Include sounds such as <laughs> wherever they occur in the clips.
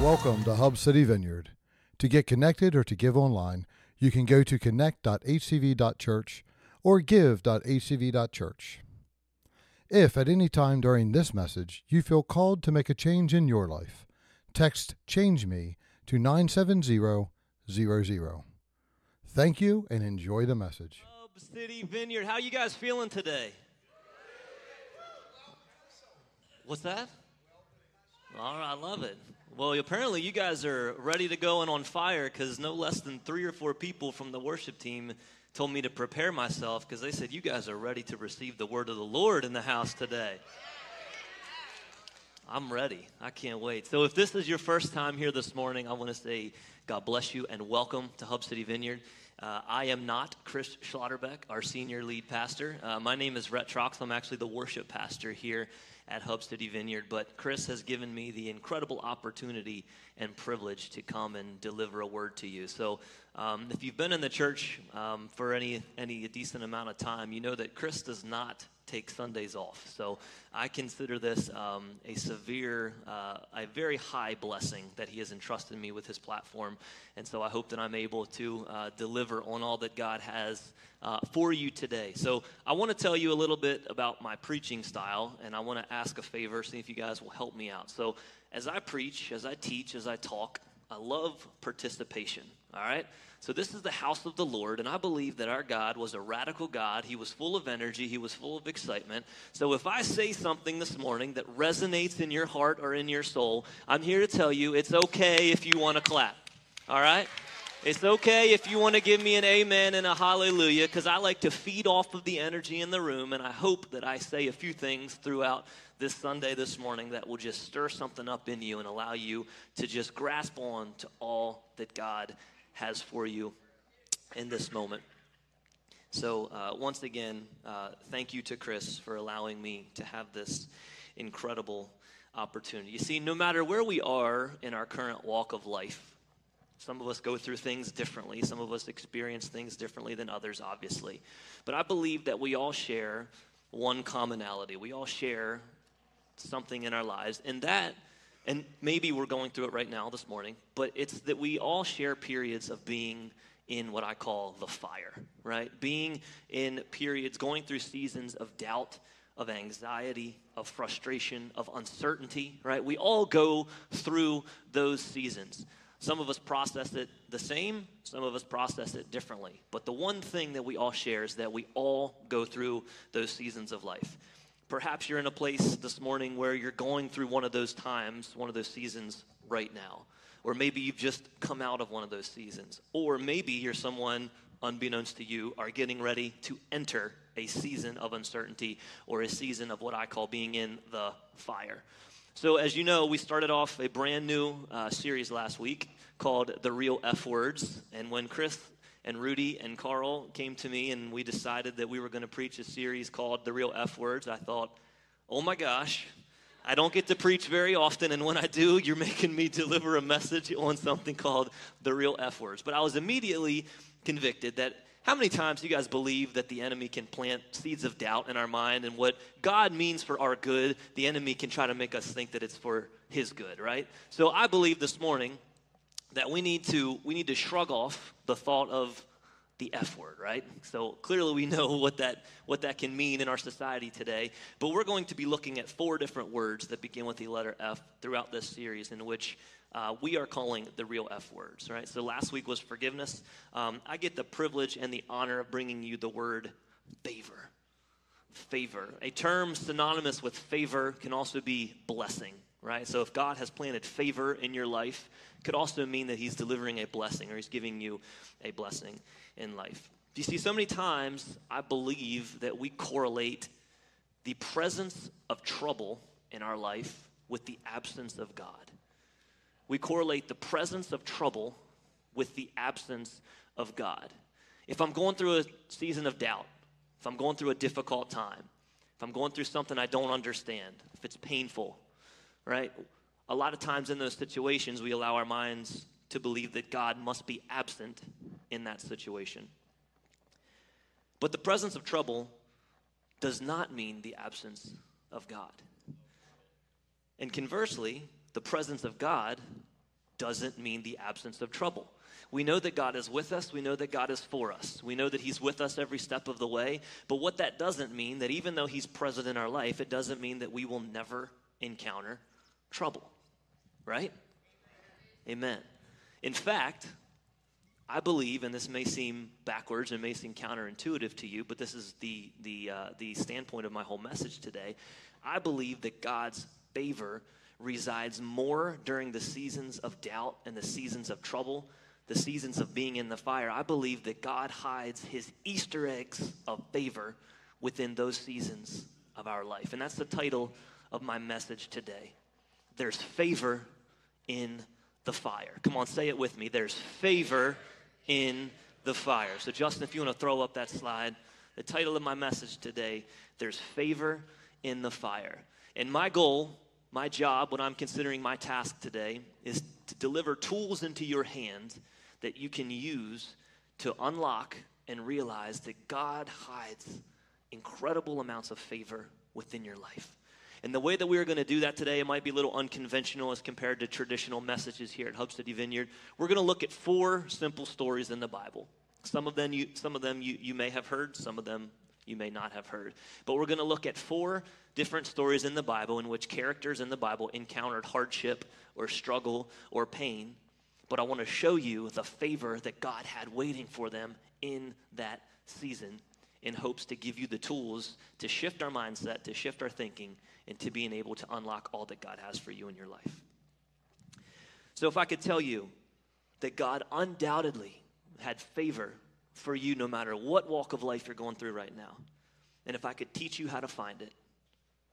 Welcome to Hub City Vineyard. To get connected or to give online, you can go to connect.hcv.church or give.hcv.church. If at any time during this message you feel called to make a change in your life, text Change Me to 97000. Thank you and enjoy the message. City Vineyard. How you guys feeling today? What's that? All right, I love it. Well, apparently you guys are ready to go and on fire because no less than three or four people from the worship team told me to prepare myself because they said you guys are ready to receive the word of the Lord in the house today. I'm ready. I can't wait. So, if this is your first time here this morning, I want to say God bless you and welcome to Hub City Vineyard. Uh, I am not Chris Schlotterbeck, our senior lead pastor. Uh, my name is Rhet Trox. I'm actually the worship pastor here at Hub City Vineyard. But Chris has given me the incredible opportunity and privilege to come and deliver a word to you. So, um, if you've been in the church um, for any any decent amount of time, you know that Chris does not take Sundays off. So I consider this um, a severe, uh, a very high blessing that he has entrusted me with his platform. And so I hope that I'm able to uh, deliver on all that God has uh, for you today. So I want to tell you a little bit about my preaching style, and I want to ask a favor, see if you guys will help me out. So as I preach, as I teach, as I talk, I love participation, all right? So, this is the house of the Lord, and I believe that our God was a radical God. He was full of energy, He was full of excitement. So, if I say something this morning that resonates in your heart or in your soul, I'm here to tell you it's okay if you want to clap, all right? It's okay if you want to give me an amen and a hallelujah because I like to feed off of the energy in the room, and I hope that I say a few things throughout this Sunday, this morning, that will just stir something up in you and allow you to just grasp on to all that God has for you in this moment. So, uh, once again, uh, thank you to Chris for allowing me to have this incredible opportunity. You see, no matter where we are in our current walk of life, some of us go through things differently. Some of us experience things differently than others, obviously. But I believe that we all share one commonality. We all share something in our lives. And that, and maybe we're going through it right now this morning, but it's that we all share periods of being in what I call the fire, right? Being in periods, going through seasons of doubt, of anxiety, of frustration, of uncertainty, right? We all go through those seasons. Some of us process it the same, some of us process it differently. But the one thing that we all share is that we all go through those seasons of life. Perhaps you're in a place this morning where you're going through one of those times, one of those seasons right now. Or maybe you've just come out of one of those seasons. Or maybe you're someone, unbeknownst to you, are getting ready to enter a season of uncertainty or a season of what I call being in the fire. So, as you know, we started off a brand new uh, series last week called The Real F Words. And when Chris and Rudy and Carl came to me and we decided that we were going to preach a series called The Real F Words, I thought, oh my gosh, I don't get to preach very often. And when I do, you're making me deliver a message on something called The Real F Words. But I was immediately convicted that how many times do you guys believe that the enemy can plant seeds of doubt in our mind and what God means for our good, the enemy can try to make us think that it's for his good, right? So I believe this morning that we need to we need to shrug off the thought of the F word, right? So clearly we know <laughs> what that what that can mean in our society today. But we're going to be looking at four different words that begin with the letter F throughout this series, in which uh, we are calling the real F words, right? So last week was forgiveness. Um, I get the privilege and the honor of bringing you the word favor. Favor. A term synonymous with favor can also be blessing, right? So if God has planted favor in your life, it could also mean that He's delivering a blessing or He's giving you a blessing in life. Do you see, so many times I believe that we correlate the presence of trouble in our life with the absence of God. We correlate the presence of trouble with the absence of God. If I'm going through a season of doubt, if I'm going through a difficult time, if I'm going through something I don't understand, if it's painful, right? A lot of times in those situations, we allow our minds to believe that God must be absent in that situation. But the presence of trouble does not mean the absence of God. And conversely, the presence of God doesn't mean the absence of trouble. We know that God is with us. We know that God is for us. We know that He's with us every step of the way. But what that doesn't mean, that even though He's present in our life, it doesn't mean that we will never encounter trouble. Right? Amen. In fact, I believe, and this may seem backwards and may seem counterintuitive to you, but this is the, the, uh, the standpoint of my whole message today. I believe that God's favor resides more during the seasons of doubt and the seasons of trouble, the seasons of being in the fire. I believe that God hides his Easter eggs of favor within those seasons of our life. And that's the title of my message today. There's favor in the fire. Come on, say it with me. There's favor in the fire. So, Justin, if you want to throw up that slide, the title of my message today, There's Favor in the Fire. And my goal, my job, what I'm considering my task today, is to deliver tools into your hand that you can use to unlock and realize that God hides incredible amounts of favor within your life. And the way that we are going to do that today, it might be a little unconventional as compared to traditional messages here at Hub City Vineyard. We're going to look at four simple stories in the Bible. Some of them you, some of them you, you may have heard, some of them you may not have heard. But we're going to look at four different stories in the Bible in which characters in the Bible encountered hardship or struggle or pain. But I want to show you the favor that God had waiting for them in that season in hopes to give you the tools to shift our mindset, to shift our thinking, and to being able to unlock all that God has for you in your life. So, if I could tell you that God undoubtedly had favor for you no matter what walk of life you're going through right now, and if I could teach you how to find it,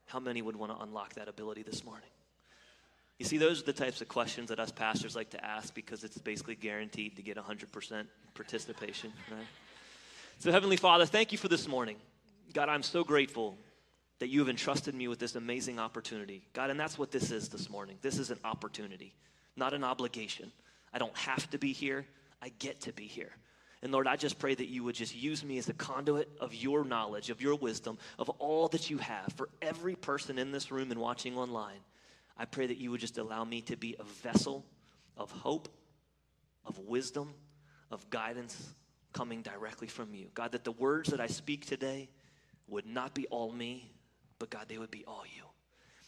how many would want to unlock that ability this morning? You see, those are the types of questions that us pastors like to ask because it's basically guaranteed to get 100% participation, right? So, Heavenly Father, thank you for this morning. God, I'm so grateful that you have entrusted me with this amazing opportunity. God, and that's what this is this morning. This is an opportunity, not an obligation. I don't have to be here, I get to be here. And Lord, I just pray that you would just use me as a conduit of your knowledge, of your wisdom, of all that you have for every person in this room and watching online. I pray that you would just allow me to be a vessel of hope, of wisdom, of guidance coming directly from you. God, that the words that I speak today would not be all me, but God, they would be all you.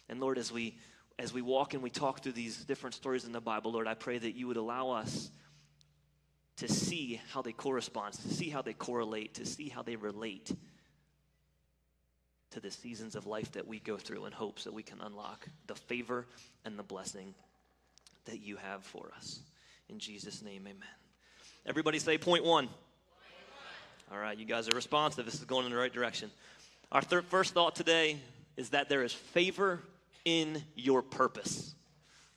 And Lord, as we as we walk and we talk through these different stories in the Bible, Lord, I pray that you would allow us to see how they correspond, to see how they correlate, to see how they relate to the seasons of life that we go through in hopes that we can unlock the favor and the blessing that you have for us. In Jesus' name, amen. Everybody say point one. All right, you guys are responsive. This is going in the right direction. Our third, first thought today is that there is favor in your purpose.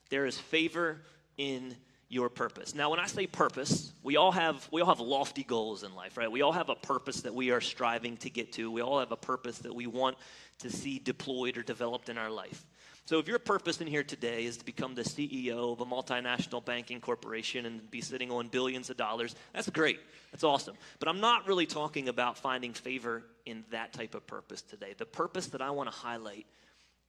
There is favor in your purpose. Now, when I say purpose, we all have we all have lofty goals in life, right? We all have a purpose that we are striving to get to. We all have a purpose that we want to see deployed or developed in our life. So, if your purpose in here today is to become the CEO of a multinational banking corporation and be sitting on billions of dollars, that's great. That's awesome. But I'm not really talking about finding favor in that type of purpose today. The purpose that I want to highlight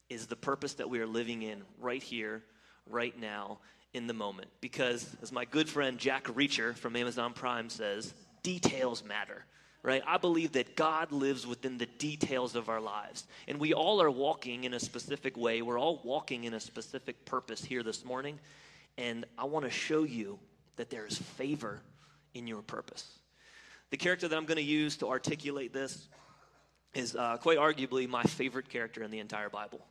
is the purpose that we are living in right here, right now, in the moment. Because, as my good friend Jack Reacher from Amazon Prime says, details matter right? I believe that God lives within the details of our lives. And we all are walking in a specific way. We're all walking in a specific purpose here this morning. And I want to show you that there is favor in your purpose. The character that I'm going to use to articulate this is uh, quite arguably my favorite character in the entire Bible.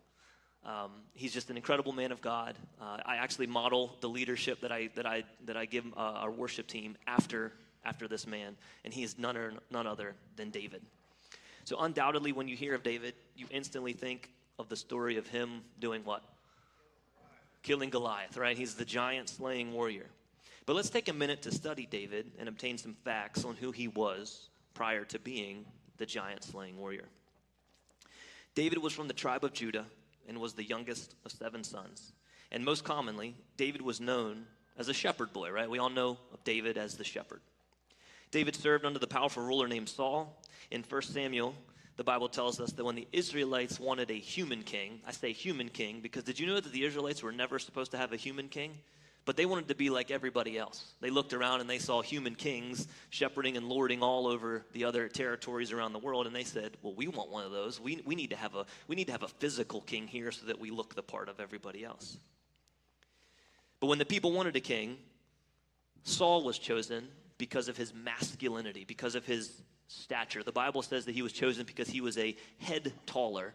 Um, he's just an incredible man of God. Uh, I actually model the leadership that I that I that I give uh, our worship team after after this man, and he is none, or, none other than David. So, undoubtedly, when you hear of David, you instantly think of the story of him doing what? Killing Goliath, right? He's the giant slaying warrior. But let's take a minute to study David and obtain some facts on who he was prior to being the giant slaying warrior. David was from the tribe of Judah and was the youngest of seven sons. And most commonly, David was known as a shepherd boy, right? We all know of David as the shepherd. David served under the powerful ruler named Saul. In 1 Samuel, the Bible tells us that when the Israelites wanted a human king, I say human king because did you know that the Israelites were never supposed to have a human king? But they wanted to be like everybody else. They looked around and they saw human kings shepherding and lording all over the other territories around the world, and they said, "Well, we want one of those. We, we need to have a we need to have a physical king here so that we look the part of everybody else." But when the people wanted a king, Saul was chosen because of his masculinity, because of his stature. The Bible says that he was chosen because he was a head taller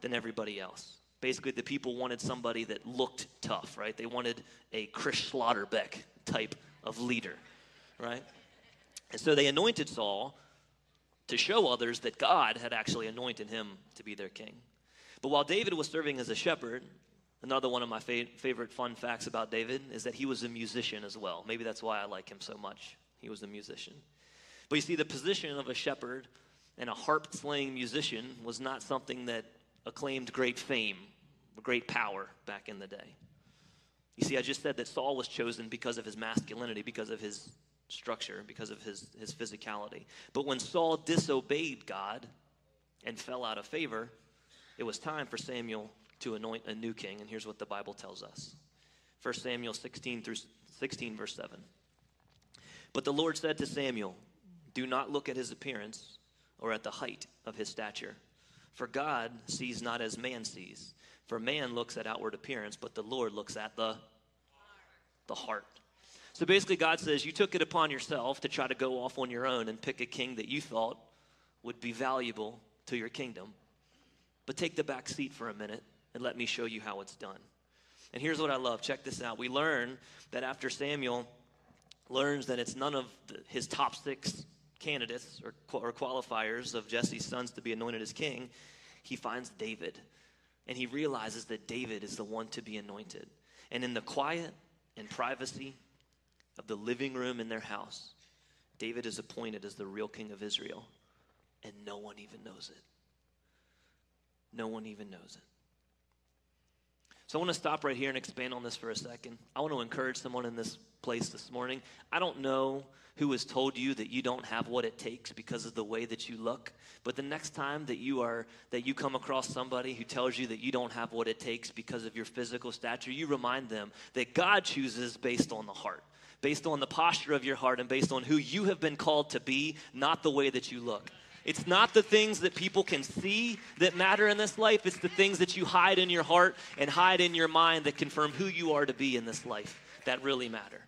than everybody else. Basically, the people wanted somebody that looked tough, right? They wanted a Chris Schlotterbeck type of leader, right? And so they anointed Saul to show others that God had actually anointed him to be their king. But while David was serving as a shepherd, another one of my fa- favorite fun facts about David is that he was a musician as well. Maybe that's why I like him so much. He was a musician. But you see, the position of a shepherd and a harp slaying musician was not something that acclaimed great fame great power back in the day. You see, I just said that Saul was chosen because of his masculinity, because of his structure, because of his, his physicality. But when Saul disobeyed God and fell out of favor, it was time for Samuel to anoint a new king. And here's what the Bible tells us 1 Samuel 16 through 16, verse 7. But the Lord said to Samuel, Do not look at his appearance or at the height of his stature, for God sees not as man sees. For man looks at outward appearance, but the Lord looks at the the heart. So basically, God says, You took it upon yourself to try to go off on your own and pick a king that you thought would be valuable to your kingdom. But take the back seat for a minute and let me show you how it's done. And here's what I love check this out. We learn that after Samuel learns that it's none of the, his top six candidates or, or qualifiers of Jesse's sons to be anointed as king, he finds David. And he realizes that David is the one to be anointed. And in the quiet and privacy of the living room in their house, David is appointed as the real king of Israel. And no one even knows it. No one even knows it. So I want to stop right here and expand on this for a second. I want to encourage someone in this place this morning. I don't know who has told you that you don't have what it takes because of the way that you look, but the next time that you are that you come across somebody who tells you that you don't have what it takes because of your physical stature, you remind them that God chooses based on the heart. Based on the posture of your heart and based on who you have been called to be, not the way that you look. It's not the things that people can see that matter in this life. It's the things that you hide in your heart and hide in your mind that confirm who you are to be in this life that really matter.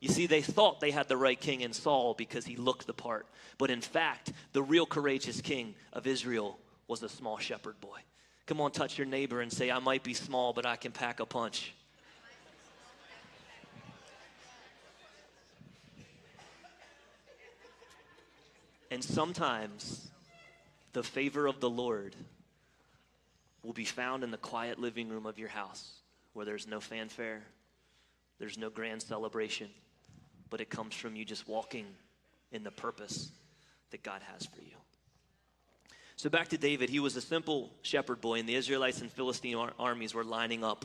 You see, they thought they had the right king in Saul because he looked the part. But in fact, the real courageous king of Israel was a small shepherd boy. Come on, touch your neighbor and say, I might be small, but I can pack a punch. And sometimes the favor of the Lord will be found in the quiet living room of your house where there's no fanfare, there's no grand celebration, but it comes from you just walking in the purpose that God has for you. So back to David, he was a simple shepherd boy, and the Israelites and Philistine ar- armies were lining up,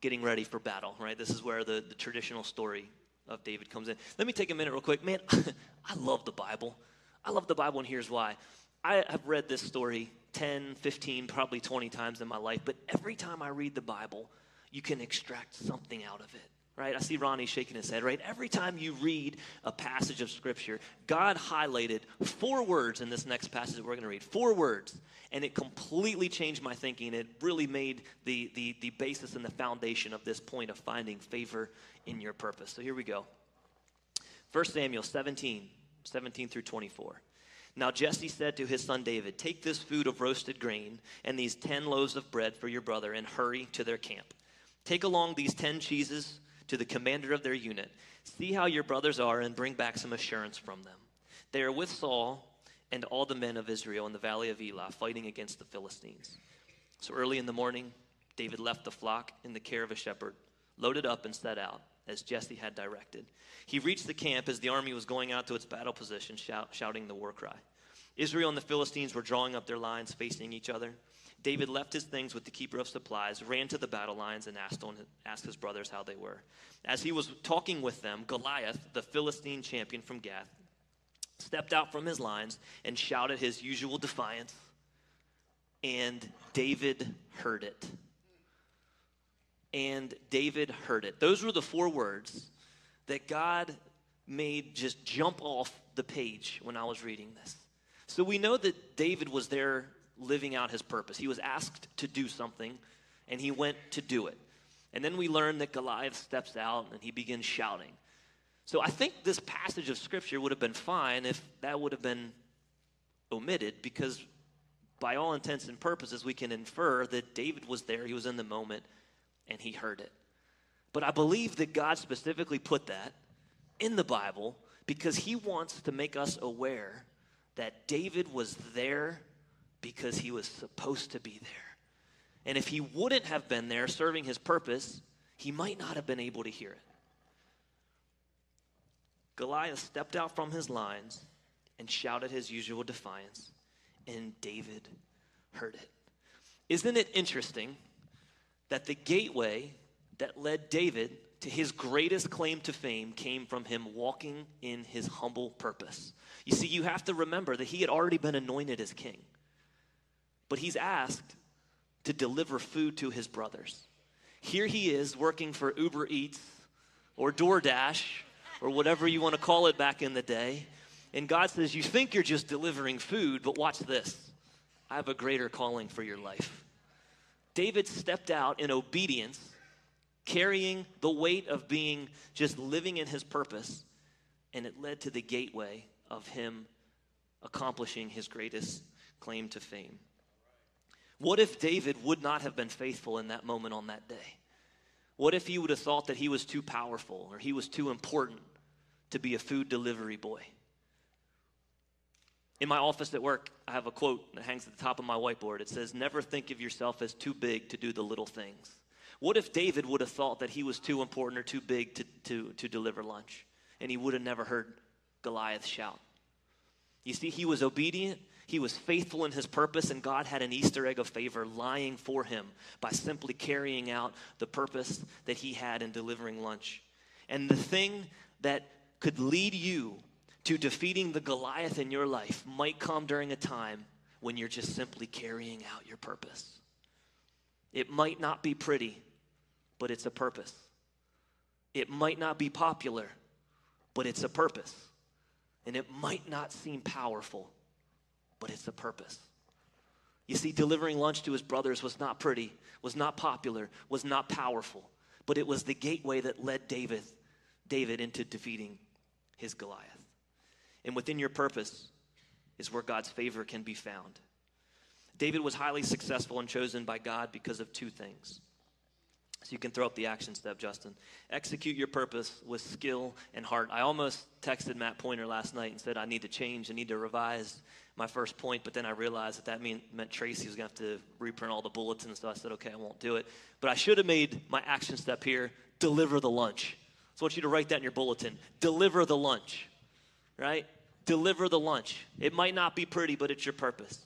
getting ready for battle, right? This is where the, the traditional story of David comes in. Let me take a minute, real quick. Man, <laughs> I love the Bible. I love the Bible, and here's why. I have read this story 10, 15, probably 20 times in my life, but every time I read the Bible, you can extract something out of it right? I see Ronnie shaking his head, right? Every time you read a passage of Scripture, God highlighted four words in this next passage that we're going to read. Four words. And it completely changed my thinking. It really made the, the, the basis and the foundation of this point of finding favor in your purpose. So here we go. 1 Samuel 17, 17 through 24. Now Jesse said to his son David, Take this food of roasted grain and these ten loaves of bread for your brother and hurry to their camp. Take along these ten cheeses to the commander of their unit. See how your brothers are and bring back some assurance from them. They are with Saul and all the men of Israel in the valley of Elah fighting against the Philistines. So early in the morning, David left the flock in the care of a shepherd, loaded up, and set out as Jesse had directed. He reached the camp as the army was going out to its battle position, shout, shouting the war cry. Israel and the Philistines were drawing up their lines facing each other. David left his things with the keeper of supplies, ran to the battle lines, and asked, on, asked his brothers how they were. As he was talking with them, Goliath, the Philistine champion from Gath, stepped out from his lines and shouted his usual defiance. And David heard it. And David heard it. Those were the four words that God made just jump off the page when I was reading this. So we know that David was there living out his purpose. He was asked to do something, and he went to do it. And then we learn that Goliath steps out and he begins shouting. So I think this passage of scripture would have been fine if that would have been omitted because by all intents and purposes we can infer that David was there, he was in the moment and he heard it. But I believe that God specifically put that in the Bible because he wants to make us aware that David was there because he was supposed to be there. And if he wouldn't have been there serving his purpose, he might not have been able to hear it. Goliath stepped out from his lines and shouted his usual defiance, and David heard it. Isn't it interesting that the gateway that led David to his greatest claim to fame came from him walking in his humble purpose? You see, you have to remember that he had already been anointed as king, but he's asked to deliver food to his brothers. Here he is working for Uber Eats or DoorDash or whatever you want to call it back in the day. And God says, You think you're just delivering food, but watch this. I have a greater calling for your life. David stepped out in obedience, carrying the weight of being just living in his purpose, and it led to the gateway of him accomplishing his greatest claim to fame. What if David would not have been faithful in that moment on that day? What if he would have thought that he was too powerful or he was too important to be a food delivery boy? In my office at work, I have a quote that hangs at the top of my whiteboard. It says, Never think of yourself as too big to do the little things. What if David would have thought that he was too important or too big to, to, to deliver lunch? And he would have never heard Goliath shout. You see, he was obedient, he was faithful in his purpose, and God had an Easter egg of favor lying for him by simply carrying out the purpose that he had in delivering lunch. And the thing that could lead you to defeating the Goliath in your life might come during a time when you're just simply carrying out your purpose. It might not be pretty, but it's a purpose. It might not be popular, but it's a purpose. And it might not seem powerful, but it's a purpose. You see, delivering lunch to his brothers was not pretty, was not popular, was not powerful, but it was the gateway that led David, David into defeating his Goliath. And within your purpose is where God's favor can be found. David was highly successful and chosen by God because of two things. So you can throw up the action step, Justin. Execute your purpose with skill and heart. I almost texted Matt Pointer last night and said, I need to change, I need to revise my first point, but then I realized that that mean, meant Tracy was going to have to reprint all the bulletins, so I said, okay, I won't do it. But I should have made my action step here deliver the lunch. So I want you to write that in your bulletin deliver the lunch, right? Deliver the lunch. It might not be pretty, but it's your purpose.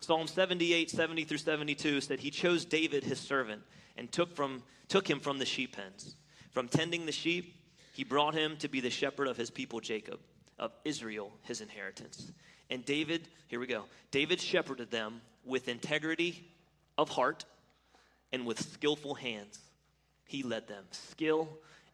Psalm 78, 70 through 72 said, He chose David, his servant, and took, from, took him from the sheep pens. From tending the sheep, he brought him to be the shepherd of his people Jacob, of Israel, his inheritance. And David, here we go, David shepherded them with integrity of heart and with skillful hands. He led them, skill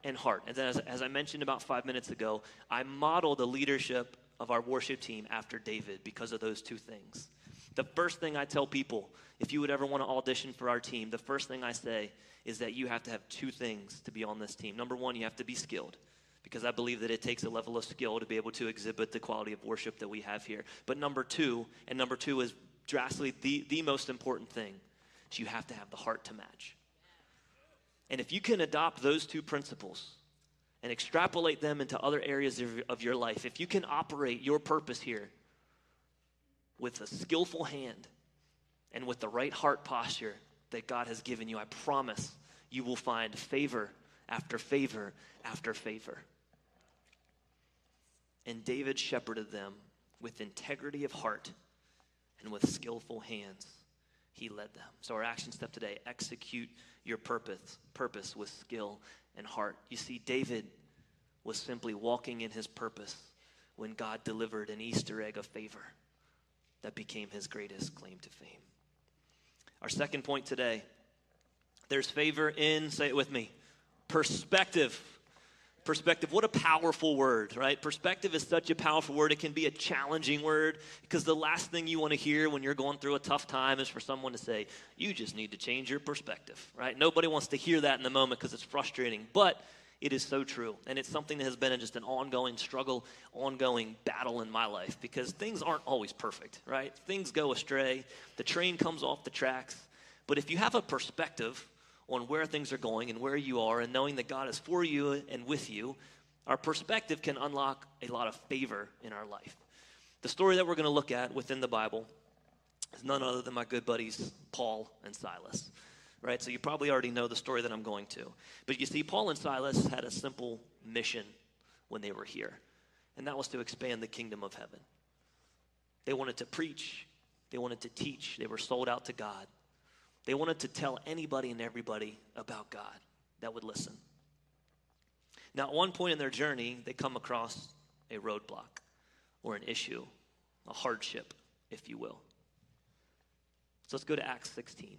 and heart. And then, as, as I mentioned about five minutes ago, I model the leadership of our worship team after David because of those two things. The first thing I tell people, if you would ever want to audition for our team, the first thing I say is that you have to have two things to be on this team. Number one, you have to be skilled because I believe that it takes a level of skill to be able to exhibit the quality of worship that we have here. But number two, and number two is drastically the, the most important thing, is you have to have the heart to match. And if you can adopt those two principles and extrapolate them into other areas of, of your life, if you can operate your purpose here with a skillful hand and with the right heart posture that God has given you, I promise you will find favor after favor after favor. And David shepherded them with integrity of heart and with skillful hands he led them. So our action step today, execute your purpose, purpose with skill and heart. You see David was simply walking in his purpose when God delivered an Easter egg of favor that became his greatest claim to fame. Our second point today, there's favor in, say it with me, perspective. Perspective, what a powerful word, right? Perspective is such a powerful word. It can be a challenging word because the last thing you want to hear when you're going through a tough time is for someone to say, You just need to change your perspective, right? Nobody wants to hear that in the moment because it's frustrating. But it is so true. And it's something that has been just an ongoing struggle, ongoing battle in my life because things aren't always perfect, right? Things go astray, the train comes off the tracks. But if you have a perspective, on where things are going and where you are, and knowing that God is for you and with you, our perspective can unlock a lot of favor in our life. The story that we're going to look at within the Bible is none other than my good buddies, Paul and Silas. Right? So you probably already know the story that I'm going to. But you see, Paul and Silas had a simple mission when they were here, and that was to expand the kingdom of heaven. They wanted to preach, they wanted to teach, they were sold out to God. They wanted to tell anybody and everybody about God that would listen. Now, at one point in their journey, they come across a roadblock or an issue, a hardship, if you will. So let's go to Acts 16.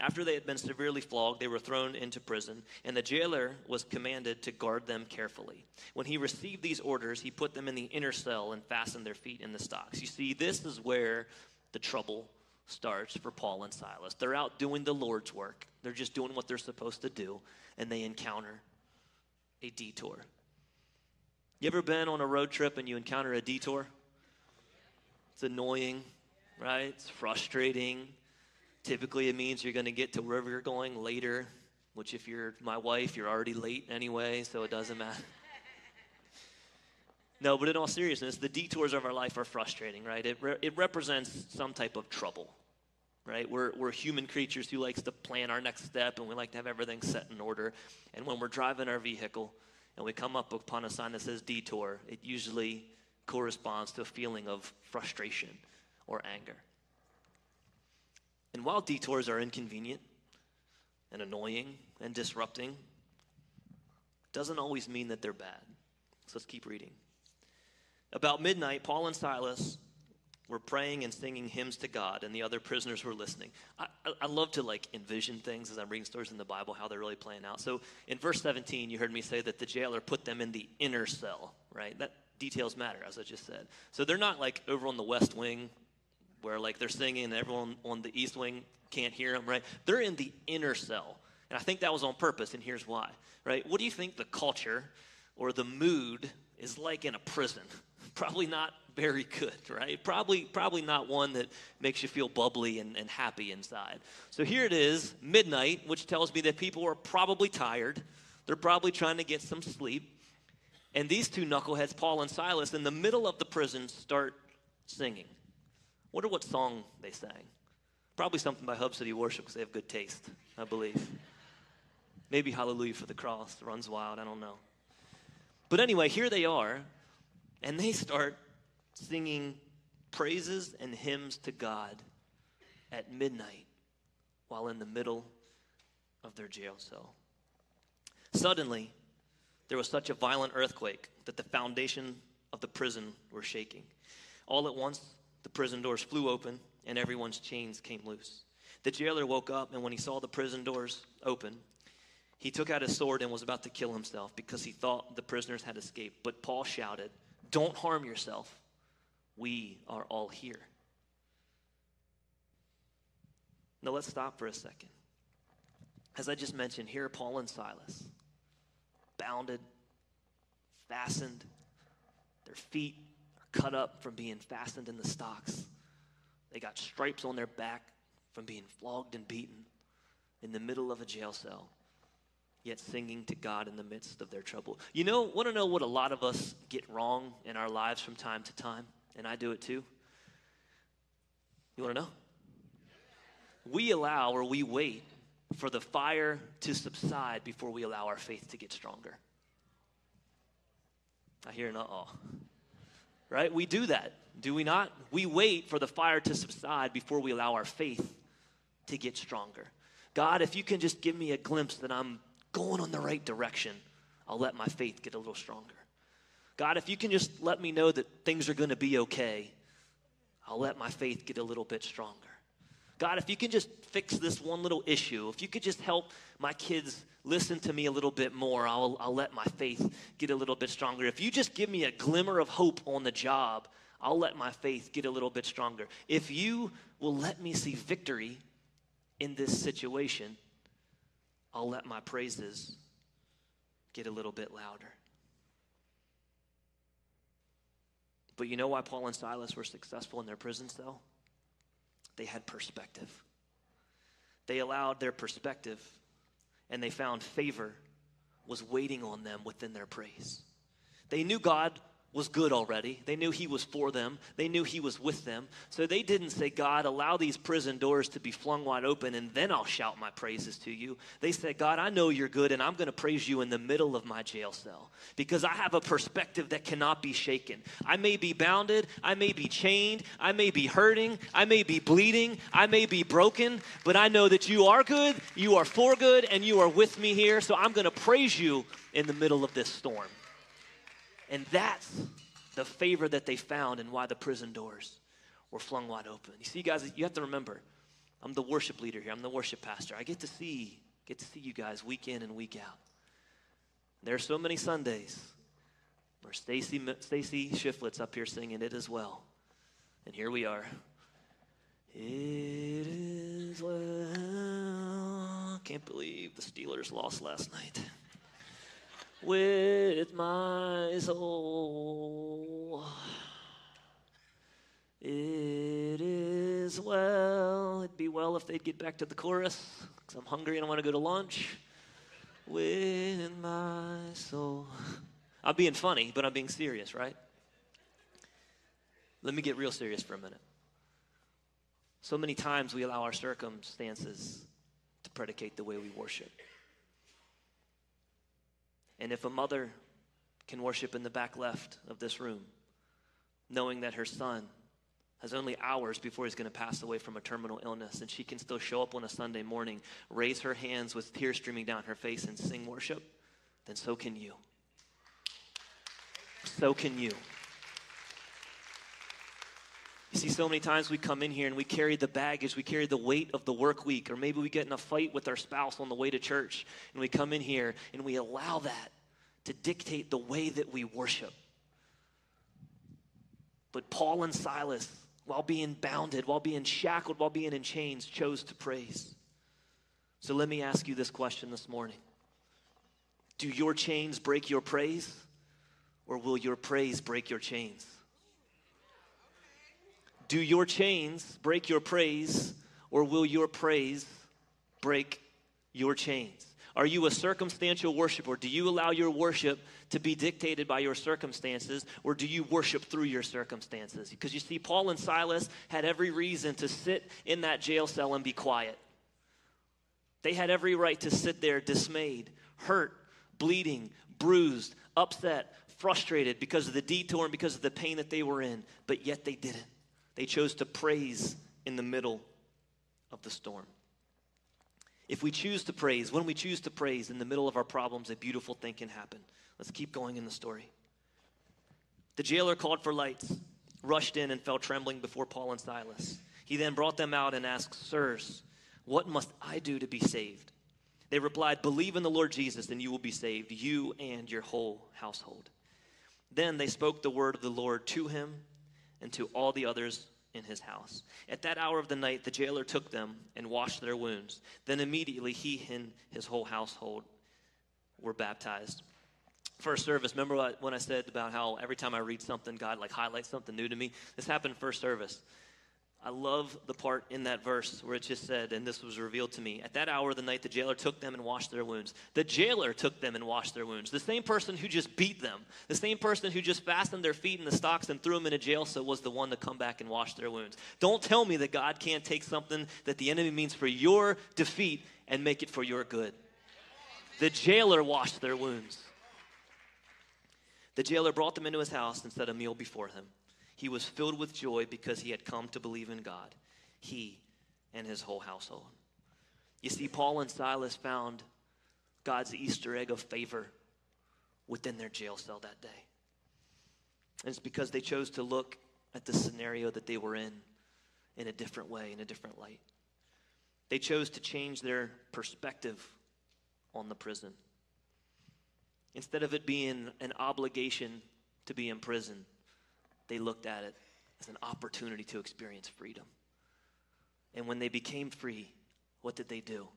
After they had been severely flogged, they were thrown into prison, and the jailer was commanded to guard them carefully. When he received these orders, he put them in the inner cell and fastened their feet in the stocks. You see, this is where the trouble starts for Paul and Silas. They're out doing the Lord's work, they're just doing what they're supposed to do, and they encounter a detour. You ever been on a road trip and you encounter a detour? It's annoying, right? It's frustrating. Typically, it means you're going to get to wherever you're going later, which, if you're my wife, you're already late anyway, so it doesn't matter. <laughs> No, but in all seriousness, the detours of our life are frustrating, right? It, re- it represents some type of trouble, right? We're, we're human creatures who likes to plan our next step and we like to have everything set in order. And when we're driving our vehicle and we come up upon a sign that says detour, it usually corresponds to a feeling of frustration or anger. And while detours are inconvenient and annoying and disrupting, doesn't always mean that they're bad. So let's keep reading. About midnight, Paul and Silas were praying and singing hymns to God, and the other prisoners were listening. I, I, I, love to like envision things as I'm reading stories in the Bible, how they're really playing out. So in verse 17, you heard me say that the jailer put them in the inner cell, right? That details matter, as I just said. So they're not like over on the west wing where like they're singing and everyone on the east wing can't hear them, right? They're in the inner cell. And I think that was on purpose, and here's why, right? What do you think the culture or the mood is like in a prison? <laughs> probably not very good, right? Probably, probably not one that makes you feel bubbly and, and happy inside. So here it is, midnight, which tells me that people are probably tired. They're probably trying to get some sleep. And these two knuckleheads, Paul and Silas, in the middle of the prison, start singing. Wonder what song they sang. Probably something by Hub City Worship because they have good taste, I believe. Maybe Hallelujah for the Cross, Runs Wild, I don't know. But anyway, here they are and they start singing praises and hymns to God at midnight while in the middle of their jail cell. Suddenly, there was such a violent earthquake that the foundation of the prison were shaking. All at once, the prison doors flew open and everyone's chains came loose. The jailer woke up, and when he saw the prison doors open, he took out his sword and was about to kill himself because he thought the prisoners had escaped. But Paul shouted, Don't harm yourself. We are all here. Now let's stop for a second. As I just mentioned, here Paul and Silas, bounded, fastened, their feet cut up from being fastened in the stocks. They got stripes on their back from being flogged and beaten in the middle of a jail cell, yet singing to God in the midst of their trouble. You know, want to know what a lot of us get wrong in our lives from time to time? And I do it too. You want to know? We allow or we wait for the fire to subside before we allow our faith to get stronger. I hear an uh oh. Right? We do that, do we not? We wait for the fire to subside before we allow our faith to get stronger. God, if you can just give me a glimpse that I'm going in the right direction, I'll let my faith get a little stronger. God, if you can just let me know that things are going to be okay, I'll let my faith get a little bit stronger. God, if you can just fix this one little issue, if you could just help my kids listen to me a little bit more, I'll, I'll let my faith get a little bit stronger. If you just give me a glimmer of hope on the job, I'll let my faith get a little bit stronger. If you will let me see victory in this situation, I'll let my praises get a little bit louder. But you know why Paul and Silas were successful in their prison cell? They had perspective. They allowed their perspective and they found favor was waiting on them within their praise. They knew God was good already. They knew He was for them. They knew He was with them. So they didn't say, God, allow these prison doors to be flung wide open and then I'll shout my praises to you. They said, God, I know you're good and I'm going to praise you in the middle of my jail cell because I have a perspective that cannot be shaken. I may be bounded. I may be chained. I may be hurting. I may be bleeding. I may be broken, but I know that you are good, you are for good, and you are with me here. So I'm going to praise you in the middle of this storm. And that's the favor that they found and why the prison doors were flung wide open. You see, guys, you have to remember, I'm the worship leader here. I'm the worship pastor. I get to see, get to see you guys week in and week out. There are so many Sundays where Stacy Stacy Shiflett's up here singing it as well. And here we are. It is well. Can't believe the Steelers lost last night with my soul. It is well. It'd be well if they'd get back to the chorus, because I'm hungry and I want to go to lunch. With my soul. I'm being funny, but I'm being serious, right? Let me get real serious for a minute. So many times we allow our circumstances to predicate the way we worship. And if a mother can worship in the back left of this room, knowing that her son has only hours before he's going to pass away from a terminal illness, and she can still show up on a Sunday morning, raise her hands with tears streaming down her face, and sing worship, then so can you. So can you. You see, so many times we come in here and we carry the baggage, we carry the weight of the work week, or maybe we get in a fight with our spouse on the way to church, and we come in here and we allow that to dictate the way that we worship. But Paul and Silas, while being bounded, while being shackled, while being in chains, chose to praise. So let me ask you this question this morning Do your chains break your praise, or will your praise break your chains? Do your chains break your praise, or will your praise break your chains? Are you a circumstantial worshiper? Do you allow your worship to be dictated by your circumstances, or do you worship through your circumstances? Because you see, Paul and Silas had every reason to sit in that jail cell and be quiet. They had every right to sit there dismayed, hurt, bleeding, bruised, upset, frustrated because of the detour and because of the pain that they were in, but yet they didn't. They chose to praise in the middle of the storm. If we choose to praise, when we choose to praise in the middle of our problems, a beautiful thing can happen. Let's keep going in the story. The jailer called for lights, rushed in, and fell trembling before Paul and Silas. He then brought them out and asked, Sirs, what must I do to be saved? They replied, Believe in the Lord Jesus, and you will be saved, you and your whole household. Then they spoke the word of the Lord to him and to all the others in his house. At that hour of the night, the jailer took them and washed their wounds. Then immediately he and his whole household were baptized. First service, remember when I said about how every time I read something, God like highlights something new to me? This happened first service. I love the part in that verse where it just said, and this was revealed to me. At that hour of the night, the jailer took them and washed their wounds. The jailer took them and washed their wounds. The same person who just beat them, the same person who just fastened their feet in the stocks and threw them in a jail cell was the one to come back and wash their wounds. Don't tell me that God can't take something that the enemy means for your defeat and make it for your good. The jailer washed their wounds. The jailer brought them into his house and set a meal before him. He was filled with joy because he had come to believe in God, he and his whole household. You see, Paul and Silas found God's Easter egg of favor within their jail cell that day. And it's because they chose to look at the scenario that they were in in a different way, in a different light. They chose to change their perspective on the prison. Instead of it being an obligation to be in prison, they looked at it as an opportunity to experience freedom. And when they became free, what did they do?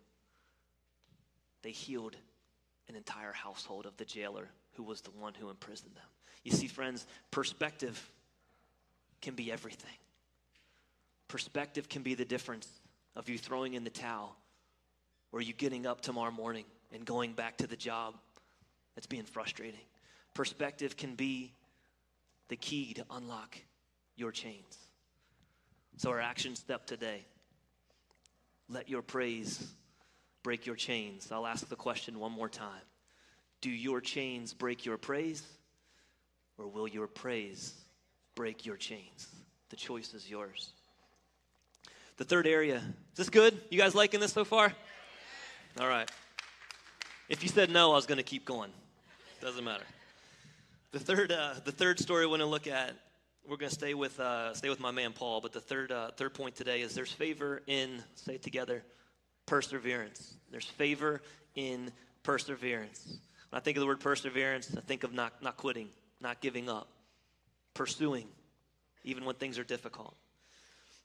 They healed an entire household of the jailer who was the one who imprisoned them. You see, friends, perspective can be everything. Perspective can be the difference of you throwing in the towel or you getting up tomorrow morning and going back to the job that's being frustrating. Perspective can be the key to unlock your chains. So, our action step today let your praise break your chains. I'll ask the question one more time Do your chains break your praise, or will your praise break your chains? The choice is yours. The third area, is this good? You guys liking this so far? All right. If you said no, I was going to keep going. Doesn't matter. The third, uh, the third story I want to look at, we're going to stay with, uh, stay with my man Paul, but the third, uh, third point today is there's favor in, say it together, perseverance. There's favor in perseverance. When I think of the word perseverance, I think of not, not quitting, not giving up, pursuing, even when things are difficult.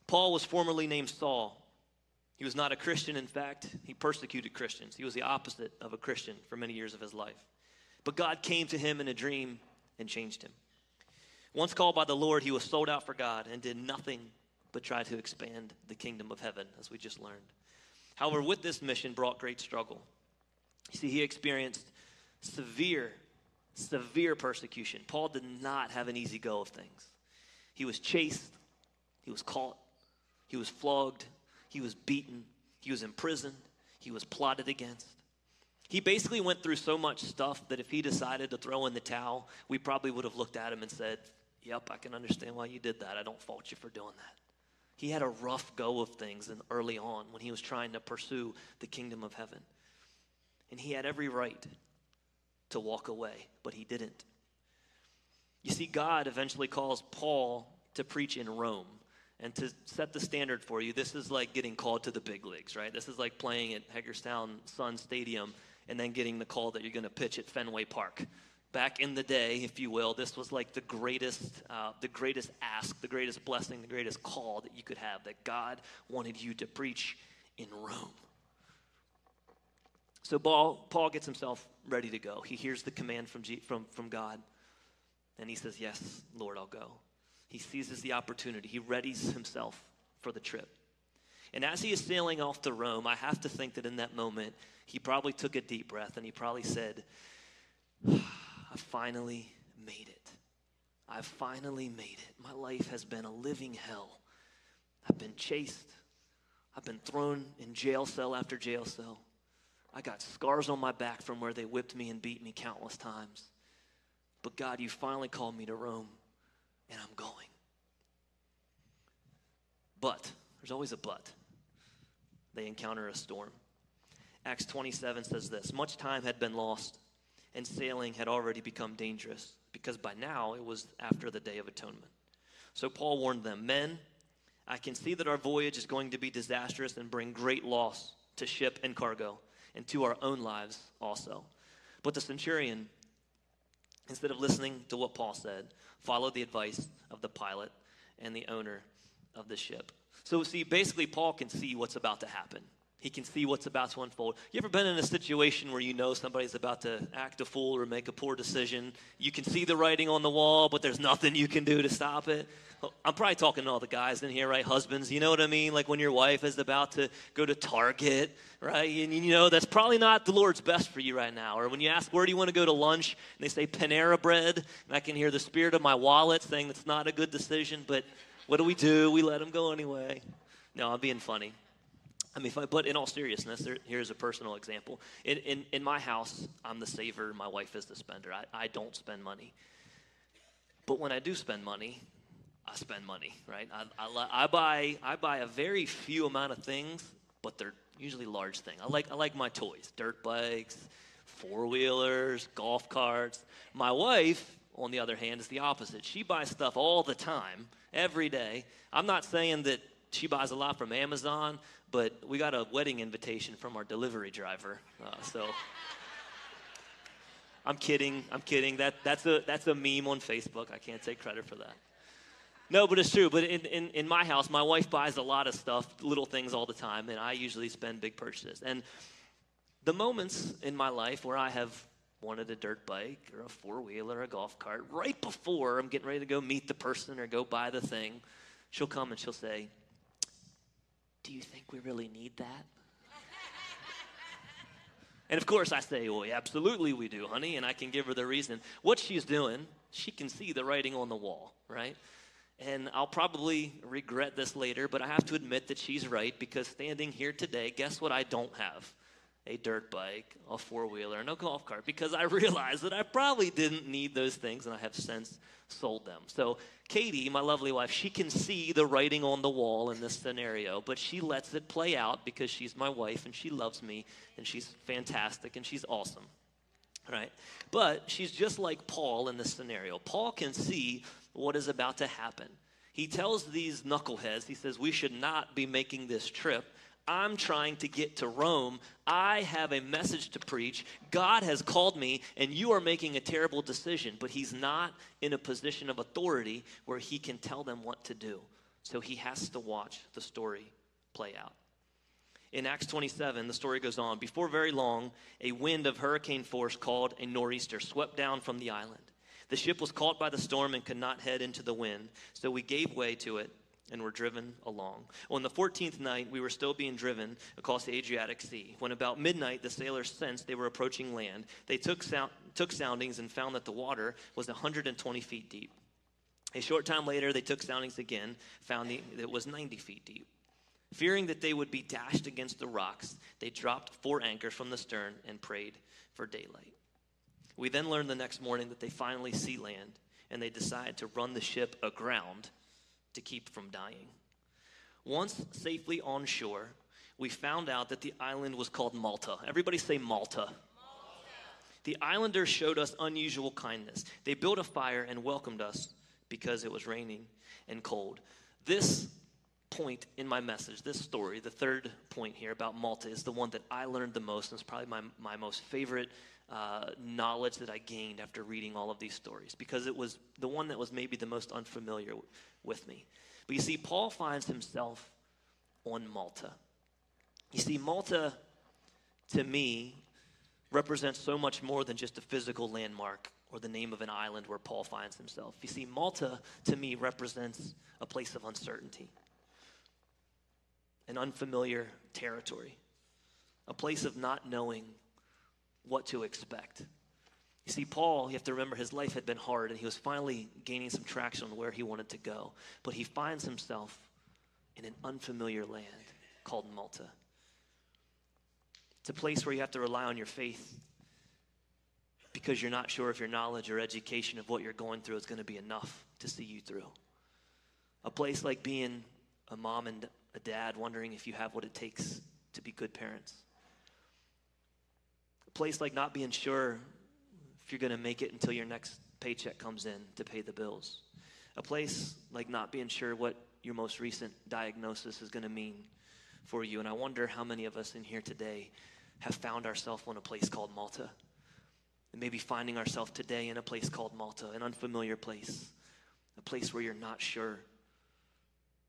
Paul was formerly named Saul. He was not a Christian. In fact, he persecuted Christians. He was the opposite of a Christian for many years of his life. But God came to him in a dream and changed him. Once called by the Lord, he was sold out for God and did nothing but try to expand the kingdom of heaven, as we just learned. However, with this mission brought great struggle. You see, he experienced severe, severe persecution. Paul did not have an easy go of things. He was chased, he was caught, he was flogged, he was beaten, he was imprisoned, he was plotted against. He basically went through so much stuff that if he decided to throw in the towel, we probably would have looked at him and said, Yep, I can understand why you did that. I don't fault you for doing that. He had a rough go of things and early on when he was trying to pursue the kingdom of heaven. And he had every right to walk away, but he didn't. You see, God eventually calls Paul to preach in Rome and to set the standard for you. This is like getting called to the big leagues, right? This is like playing at Hagerstown Sun Stadium and then getting the call that you're going to pitch at Fenway Park. Back in the day, if you will, this was like the greatest, uh, the greatest ask, the greatest blessing, the greatest call that you could have. That God wanted you to preach in Rome. So Paul, Paul gets himself ready to go. He hears the command from, G, from, from God, and he says, "Yes, Lord, I'll go." He seizes the opportunity. He readies himself for the trip. And as he is sailing off to Rome, I have to think that in that moment, he probably took a deep breath and he probably said, I finally made it. I've finally made it. My life has been a living hell. I've been chased. I've been thrown in jail cell after jail cell. I got scars on my back from where they whipped me and beat me countless times. But God, you finally called me to Rome, and I'm going. But, there's always a but. They encounter a storm. Acts 27 says this Much time had been lost, and sailing had already become dangerous, because by now it was after the Day of Atonement. So Paul warned them Men, I can see that our voyage is going to be disastrous and bring great loss to ship and cargo and to our own lives also. But the centurion, instead of listening to what Paul said, followed the advice of the pilot and the owner of the ship. So, see, basically, Paul can see what's about to happen. He can see what's about to unfold. You ever been in a situation where you know somebody's about to act a fool or make a poor decision? You can see the writing on the wall, but there's nothing you can do to stop it. I'm probably talking to all the guys in here, right? Husbands, you know what I mean? Like when your wife is about to go to Target, right? And you know that's probably not the Lord's best for you right now. Or when you ask, where do you want to go to lunch? And they say Panera Bread, and I can hear the spirit of my wallet saying that's not a good decision, but what do we do? We let them go anyway. No, I'm being funny. I mean, if I, but in all seriousness, there, here's a personal example. In, in, in my house, I'm the saver, my wife is the spender. I, I don't spend money. But when I do spend money, I spend money, right? I, I, I, buy, I buy a very few amount of things, but they're usually large things. I like, I like my toys, dirt bikes, four wheelers, golf carts. My wife, on the other hand, is the opposite. She buys stuff all the time, every day. I'm not saying that she buys a lot from Amazon, but we got a wedding invitation from our delivery driver. Uh, so I'm kidding. I'm kidding. That, that's, a, that's a meme on Facebook. I can't take credit for that. No, but it's true. But in, in, in my house, my wife buys a lot of stuff, little things all the time, and I usually spend big purchases. And the moments in my life where I have wanted a dirt bike or a four wheeler or a golf cart, right before I'm getting ready to go meet the person or go buy the thing, she'll come and she'll say, do you think we really need that? and of course, I say, Well, yeah, absolutely we do, honey, and I can give her the reason. What she's doing, she can see the writing on the wall, right? And I'll probably regret this later, but I have to admit that she's right because standing here today, guess what I don't have? A dirt bike, a four wheeler, and a golf cart because I <laughs> realized that I probably didn't need those things and I have since sold them. So Katie, my lovely wife, she can see the writing on the wall in this scenario, but she lets it play out because she's my wife and she loves me and she's fantastic and she's awesome. Right? But she's just like Paul in this scenario. Paul can see what is about to happen. He tells these knuckleheads, he says, We should not be making this trip I'm trying to get to Rome. I have a message to preach. God has called me, and you are making a terrible decision. But he's not in a position of authority where he can tell them what to do. So he has to watch the story play out. In Acts 27, the story goes on. Before very long, a wind of hurricane force called a nor'easter swept down from the island. The ship was caught by the storm and could not head into the wind, so we gave way to it and were driven along. On the 14th night, we were still being driven across the Adriatic Sea. When about midnight, the sailors sensed they were approaching land. They took, took soundings and found that the water was 120 feet deep. A short time later, they took soundings again, found the, it was 90 feet deep. Fearing that they would be dashed against the rocks, they dropped four anchors from the stern and prayed for daylight. We then learned the next morning that they finally see land, and they decide to run the ship aground to keep from dying. Once safely on shore, we found out that the island was called Malta. Everybody say Malta. Malta. The islanders showed us unusual kindness. They built a fire and welcomed us because it was raining and cold. This point in my message, this story, the third point here about Malta, is the one that I learned the most, and it's probably my, my most favorite uh, knowledge that I gained after reading all of these stories because it was the one that was maybe the most unfamiliar w- with me. But you see, Paul finds himself on Malta. You see, Malta, to me, represents so much more than just a physical landmark or the name of an island where Paul finds himself. You see, Malta, to me, represents a place of uncertainty, an unfamiliar territory, a place of not knowing what to expect. You see, Paul, you have to remember his life had been hard and he was finally gaining some traction on where he wanted to go. But he finds himself in an unfamiliar land called Malta. It's a place where you have to rely on your faith because you're not sure if your knowledge or education of what you're going through is going to be enough to see you through. A place like being a mom and a dad, wondering if you have what it takes to be good parents place like not being sure if you're going to make it until your next paycheck comes in to pay the bills. A place like not being sure what your most recent diagnosis is going to mean for you. And I wonder how many of us in here today have found ourselves in a place called Malta. And maybe finding ourselves today in a place called Malta, an unfamiliar place, a place where you're not sure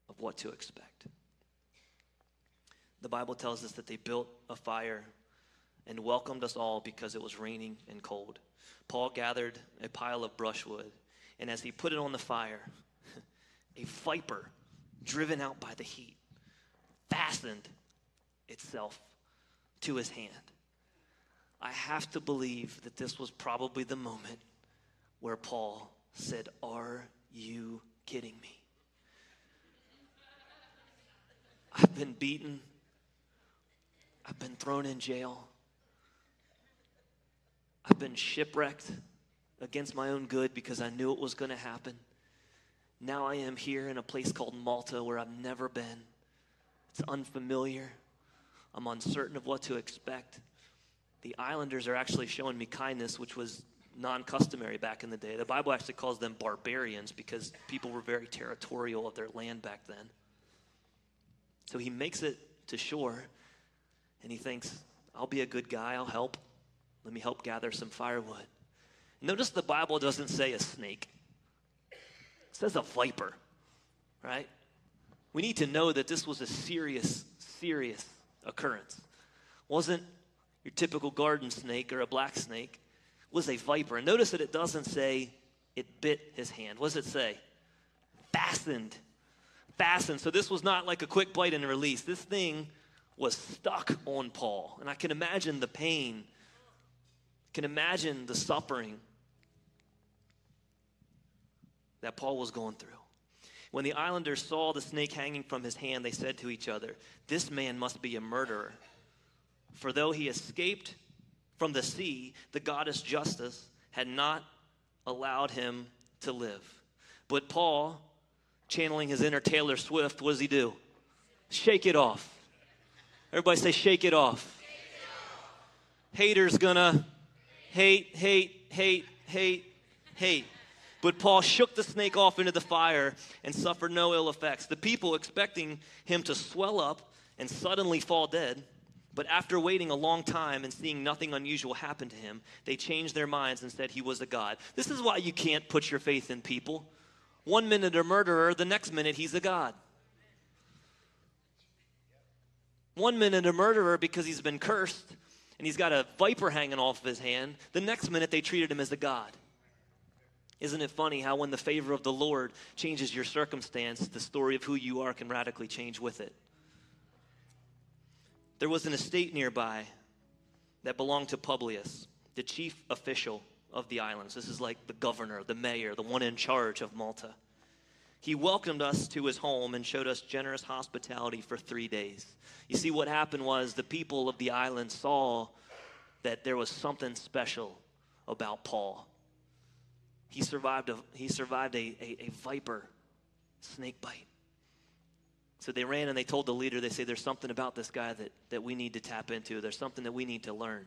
of what to expect. The Bible tells us that they built a fire and welcomed us all because it was raining and cold. Paul gathered a pile of brushwood, and as he put it on the fire, <laughs> a viper, driven out by the heat, fastened itself to his hand. I have to believe that this was probably the moment where Paul said, Are you kidding me? I've been beaten. I've been thrown in jail. I've been shipwrecked against my own good because I knew it was going to happen. Now I am here in a place called Malta where I've never been. It's unfamiliar. I'm uncertain of what to expect. The islanders are actually showing me kindness, which was non customary back in the day. The Bible actually calls them barbarians because people were very territorial of their land back then. So he makes it to shore and he thinks, I'll be a good guy, I'll help. Let me help gather some firewood. Notice the Bible doesn't say a snake, it says a viper, right? We need to know that this was a serious, serious occurrence. Wasn't your typical garden snake or a black snake, was a viper. And notice that it doesn't say it bit his hand. What does it say? Fastened. Fastened. So this was not like a quick bite and release. This thing was stuck on Paul. And I can imagine the pain, can imagine the suffering that Paul was going through. When the islanders saw the snake hanging from his hand, they said to each other, This man must be a murderer. For though he escaped from the sea, the goddess Justice had not allowed him to live. But Paul, channeling his inner Taylor Swift, what does he do? Shake it off. Everybody say, shake it off. Haters gonna hate, hate, hate, hate, hate. But Paul shook the snake off into the fire and suffered no ill effects. The people, expecting him to swell up and suddenly fall dead, but after waiting a long time and seeing nothing unusual happen to him, they changed their minds and said he was a god. This is why you can't put your faith in people. One minute a murderer, the next minute he's a god. One minute a murderer because he's been cursed and he's got a viper hanging off of his hand, the next minute they treated him as a god. Isn't it funny how, when the favor of the Lord changes your circumstance, the story of who you are can radically change with it? There was an estate nearby that belonged to Publius, the chief official of the islands. This is like the governor, the mayor, the one in charge of Malta. He welcomed us to his home and showed us generous hospitality for three days. You see, what happened was the people of the island saw that there was something special about Paul. He survived a, he survived a, a, a viper snake bite. So they ran and they told the leader, they say, There's something about this guy that, that we need to tap into. There's something that we need to learn.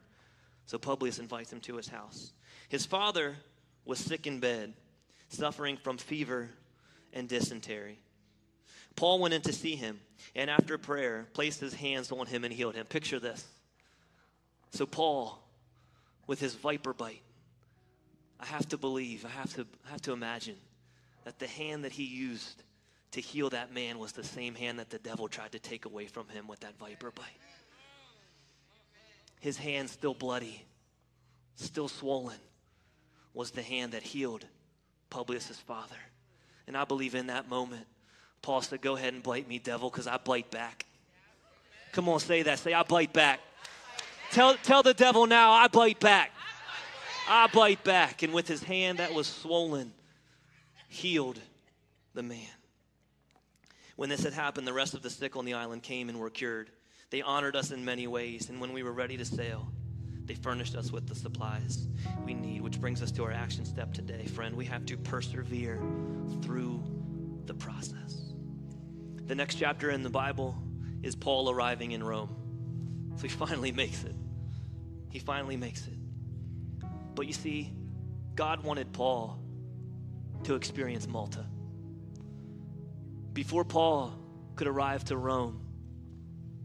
So Publius invites him to his house. His father was sick in bed, suffering from fever and dysentery. Paul went in to see him, and after prayer, placed his hands on him and healed him. Picture this. So, Paul, with his viper bite, I have to believe, I have to, I have to imagine that the hand that he used to heal that man was the same hand that the devil tried to take away from him with that viper bite. His hand, still bloody, still swollen, was the hand that healed Publius' father. And I believe in that moment, Paul said, Go ahead and bite me, devil, because I bite back. Come on, say that. Say, I bite back. Tell, tell the devil now, I bite back. I bite back. And with his hand that was swollen, healed the man. When this had happened, the rest of the sick on the island came and were cured. They honored us in many ways, and when we were ready to sail, they furnished us with the supplies we need, which brings us to our action step today, friend. We have to persevere through the process. The next chapter in the Bible is Paul arriving in Rome. So he finally makes it. He finally makes it. But you see, God wanted Paul to experience Malta. Before Paul could arrive to Rome,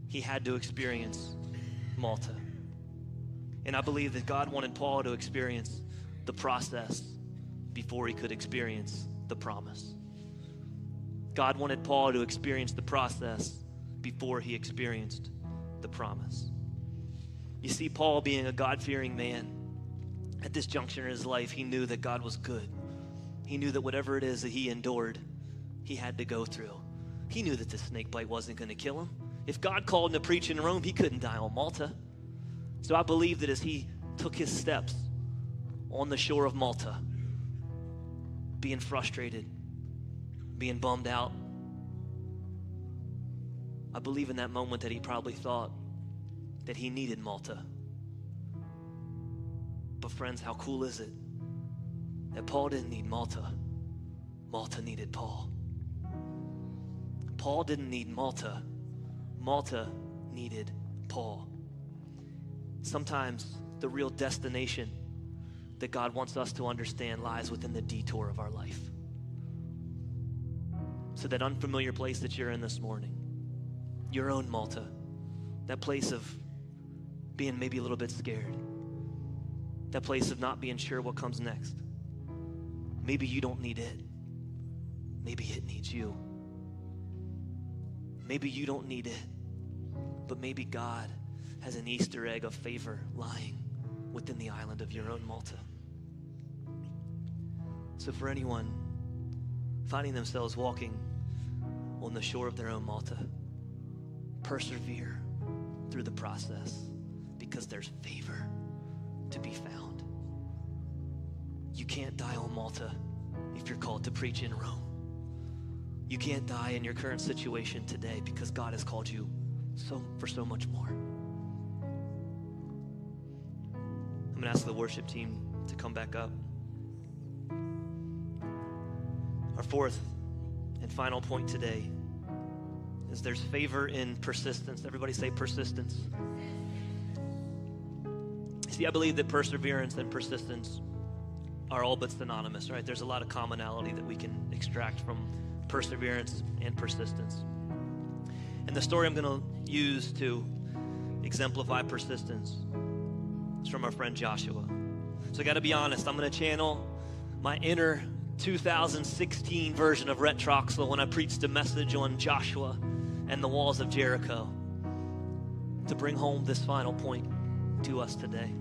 he had to experience Malta. And I believe that God wanted Paul to experience the process before he could experience the promise. God wanted Paul to experience the process before he experienced the promise. You see, Paul, being a God fearing man, at this juncture in his life, he knew that God was good. He knew that whatever it is that he endured, he had to go through. He knew that the snake bite wasn't going to kill him. If God called him to preach in Rome, he couldn't die on Malta. So I believe that as he took his steps on the shore of Malta, being frustrated, being bummed out, I believe in that moment that he probably thought that he needed Malta. But, friends, how cool is it that Paul didn't need Malta? Malta needed Paul. Paul didn't need Malta, Malta needed Paul. Sometimes the real destination that God wants us to understand lies within the detour of our life. So, that unfamiliar place that you're in this morning, your own Malta, that place of being maybe a little bit scared, that place of not being sure what comes next. Maybe you don't need it, maybe it needs you. Maybe you don't need it, but maybe God has an Easter egg of favor lying within the island of your own Malta. So, for anyone finding themselves walking on the shore of their own Malta, persevere through the process because there's favor to be found. You can't die on Malta if you're called to preach in Rome. You can't die in your current situation today because God has called you so for so much more. Ask the worship team to come back up. Our fourth and final point today is there's favor in persistence. Everybody say persistence. See, I believe that perseverance and persistence are all but synonymous, right? There's a lot of commonality that we can extract from perseverance and persistence. And the story I'm going to use to exemplify persistence is from our friend Joshua. So I got to be honest, I'm going to channel my inner 2016 version of Rhet when I preached a message on Joshua and the walls of Jericho to bring home this final point to us today.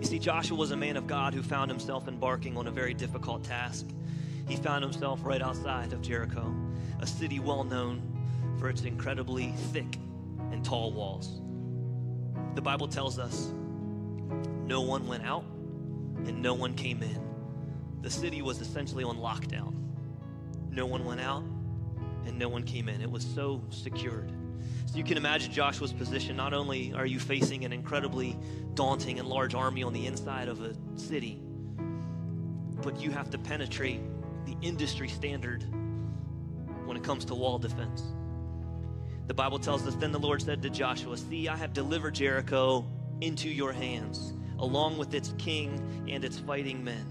You see, Joshua was a man of God who found himself embarking on a very difficult task. He found himself right outside of Jericho, a city well known for its incredibly thick and tall walls. The Bible tells us no one went out and no one came in. The city was essentially on lockdown. No one went out and no one came in. It was so secured. So you can imagine Joshua's position. Not only are you facing an incredibly daunting and large army on the inside of a city, but you have to penetrate the industry standard when it comes to wall defense. The Bible tells us then the Lord said to Joshua, See, I have delivered Jericho into your hands, along with its king and its fighting men.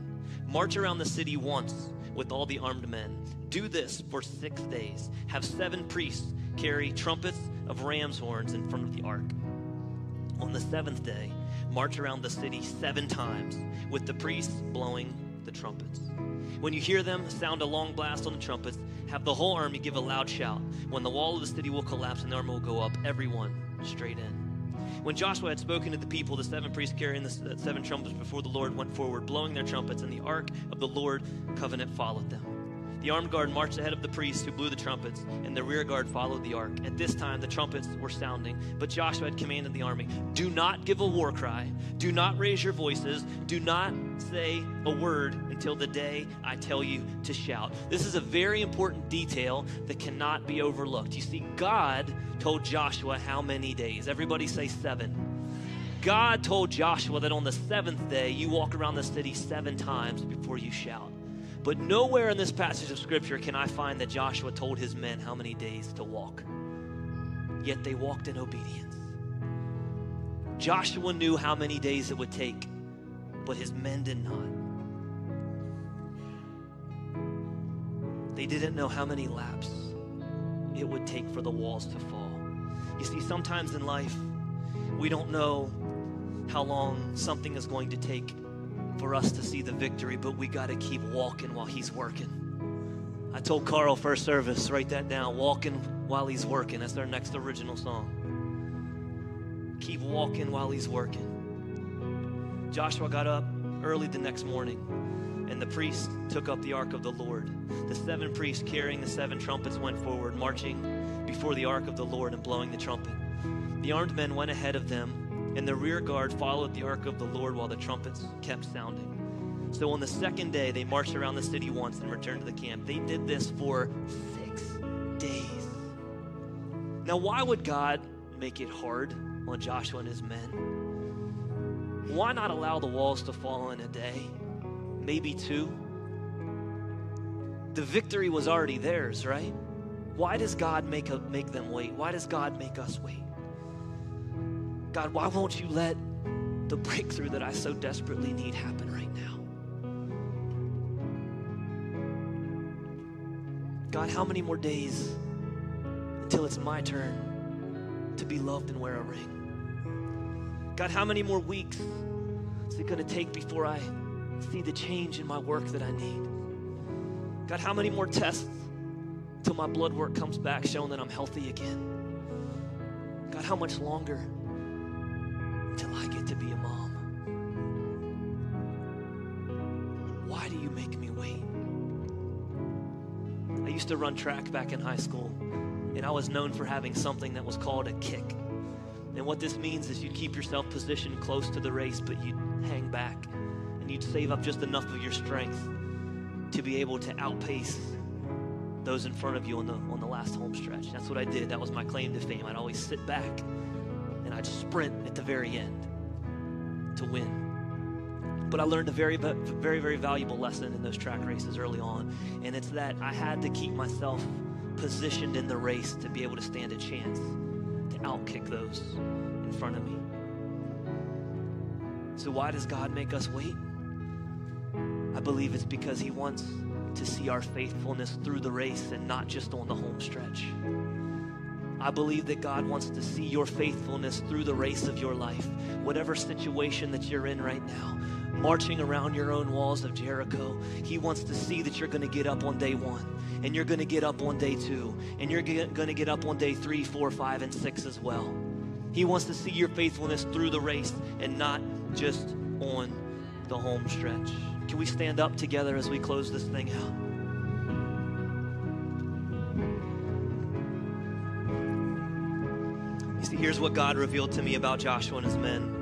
March around the city once with all the armed men. Do this for six days. Have seven priests carry trumpets of ram's horns in front of the ark. On the seventh day, march around the city seven times with the priests blowing the trumpets. When you hear them sound a long blast on the trumpets, have the whole army give a loud shout. When the wall of the city will collapse and the army will go up, everyone straight in. When Joshua had spoken to the people, the seven priests carrying the seven trumpets before the Lord went forward, blowing their trumpets, and the ark of the Lord covenant followed them. The armed guard marched ahead of the priests who blew the trumpets, and the rear guard followed the ark. At this time, the trumpets were sounding, but Joshua had commanded the army Do not give a war cry, do not raise your voices, do not say a word until the day I tell you to shout. This is a very important detail that cannot be overlooked. You see, God told Joshua how many days? Everybody say seven. God told Joshua that on the seventh day you walk around the city seven times before you shout. But nowhere in this passage of scripture can I find that Joshua told his men how many days to walk. Yet they walked in obedience. Joshua knew how many days it would take, but his men did not. They didn't know how many laps it would take for the walls to fall. You see, sometimes in life, we don't know how long something is going to take for us to see the victory, but we got to keep walking while He's working. I told Carl first service, write that down. Walking while he's working. That's our next original song. Keep walking while he's working. Joshua got up early the next morning, and the priest took up the ark of the Lord. The seven priests carrying the seven trumpets went forward, marching before the ark of the Lord and blowing the trumpet. The armed men went ahead of them, and the rear guard followed the ark of the Lord while the trumpets kept sounding. So on the second day, they marched around the city once and returned to the camp. They did this for six days. Now, why would God make it hard on Joshua and his men? Why not allow the walls to fall in a day, maybe two? The victory was already theirs, right? Why does God make, a, make them wait? Why does God make us wait? God, why won't you let the breakthrough that I so desperately need happen right now? God, how many more days until it's my turn to be loved and wear a ring? God, how many more weeks is it going to take before I see the change in my work that I need? God, how many more tests until my blood work comes back showing that I'm healthy again? God, how much longer until I get to be a mom? Why do you make me wait? I used to run track back in high school, and I was known for having something that was called a kick. And what this means is you'd keep yourself positioned close to the race, but you'd hang back and you'd save up just enough of your strength to be able to outpace those in front of you on the on the last home stretch. That's what I did. That was my claim to fame. I'd always sit back and I'd sprint at the very end to win. But I learned a very, very, very valuable lesson in those track races early on, and it's that I had to keep myself positioned in the race to be able to stand a chance to outkick those in front of me. So why does God make us wait? I believe it's because He wants to see our faithfulness through the race and not just on the home stretch. I believe that God wants to see your faithfulness through the race of your life, whatever situation that you're in right now, marching around your own walls of Jericho. He wants to see that you're going to get up on day one, and you're going to get up on day two, and you're going to get up on day three, four, five, and six as well. He wants to see your faithfulness through the race and not just on the home stretch. Can we stand up together as we close this thing out? You see, here's what God revealed to me about Joshua and his men.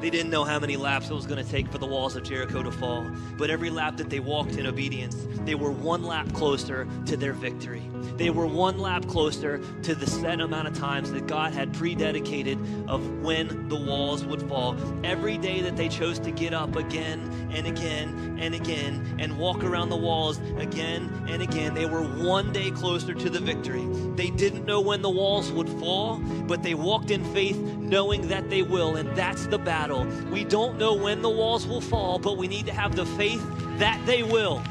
They didn't know how many laps it was going to take for the walls of Jericho to fall, but every lap that they walked in obedience, they were one lap closer to their victory. They were one lap closer to the set amount of times that God had prededicated of when the walls would fall. Every day that they chose to get up again and again and again and walk around the walls again and again, they were one day closer to the victory. They didn't know when the walls would fall, but they walked in faith knowing that they will, and that's the battle. We don't know when the walls will fall, but we need to have the faith that they will.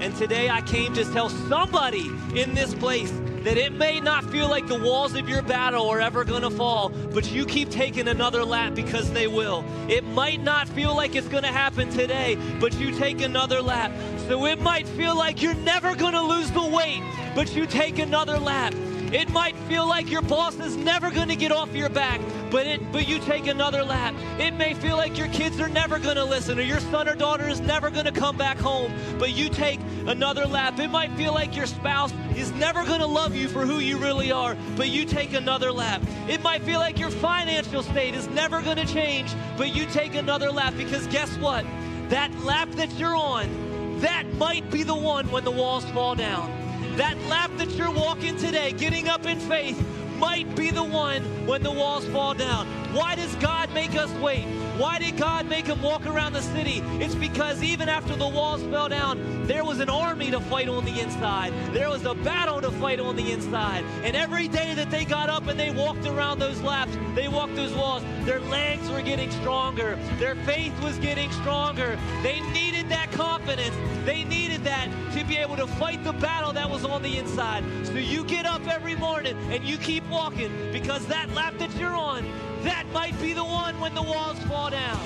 And today I came to tell somebody in this place that it may not feel like the walls of your battle are ever going to fall, but you keep taking another lap because they will. It might not feel like it's going to happen today, but you take another lap. So it might feel like you're never going to lose the weight, but you take another lap. It might feel like your boss is never going to get off your back, but it but you take another lap. It may feel like your kids are never going to listen or your son or daughter is never going to come back home, but you take another lap. It might feel like your spouse is never going to love you for who you really are, but you take another lap. It might feel like your financial state is never going to change, but you take another lap because guess what? That lap that you're on, that might be the one when the walls fall down. That lap that you're walking today, getting up in faith, might be the one when the walls fall down. Why does God make us wait? Why did God make him walk around the city? It's because even after the walls fell down, there was an army to fight on the inside. There was a battle to fight on the inside. And every day that they got up and they walked around those laps, they walked those walls, their legs were getting stronger. Their faith was getting stronger. They needed that confidence. They needed that to be able to fight the battle that was on the inside. So you get up every morning and you keep walking because that lap that you're on, that might be the one when the walls fall down.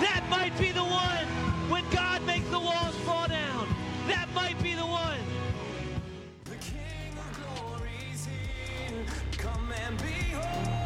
That might be the one when God makes the walls fall down. That might be the one. The King of Glory's here. Come and behold.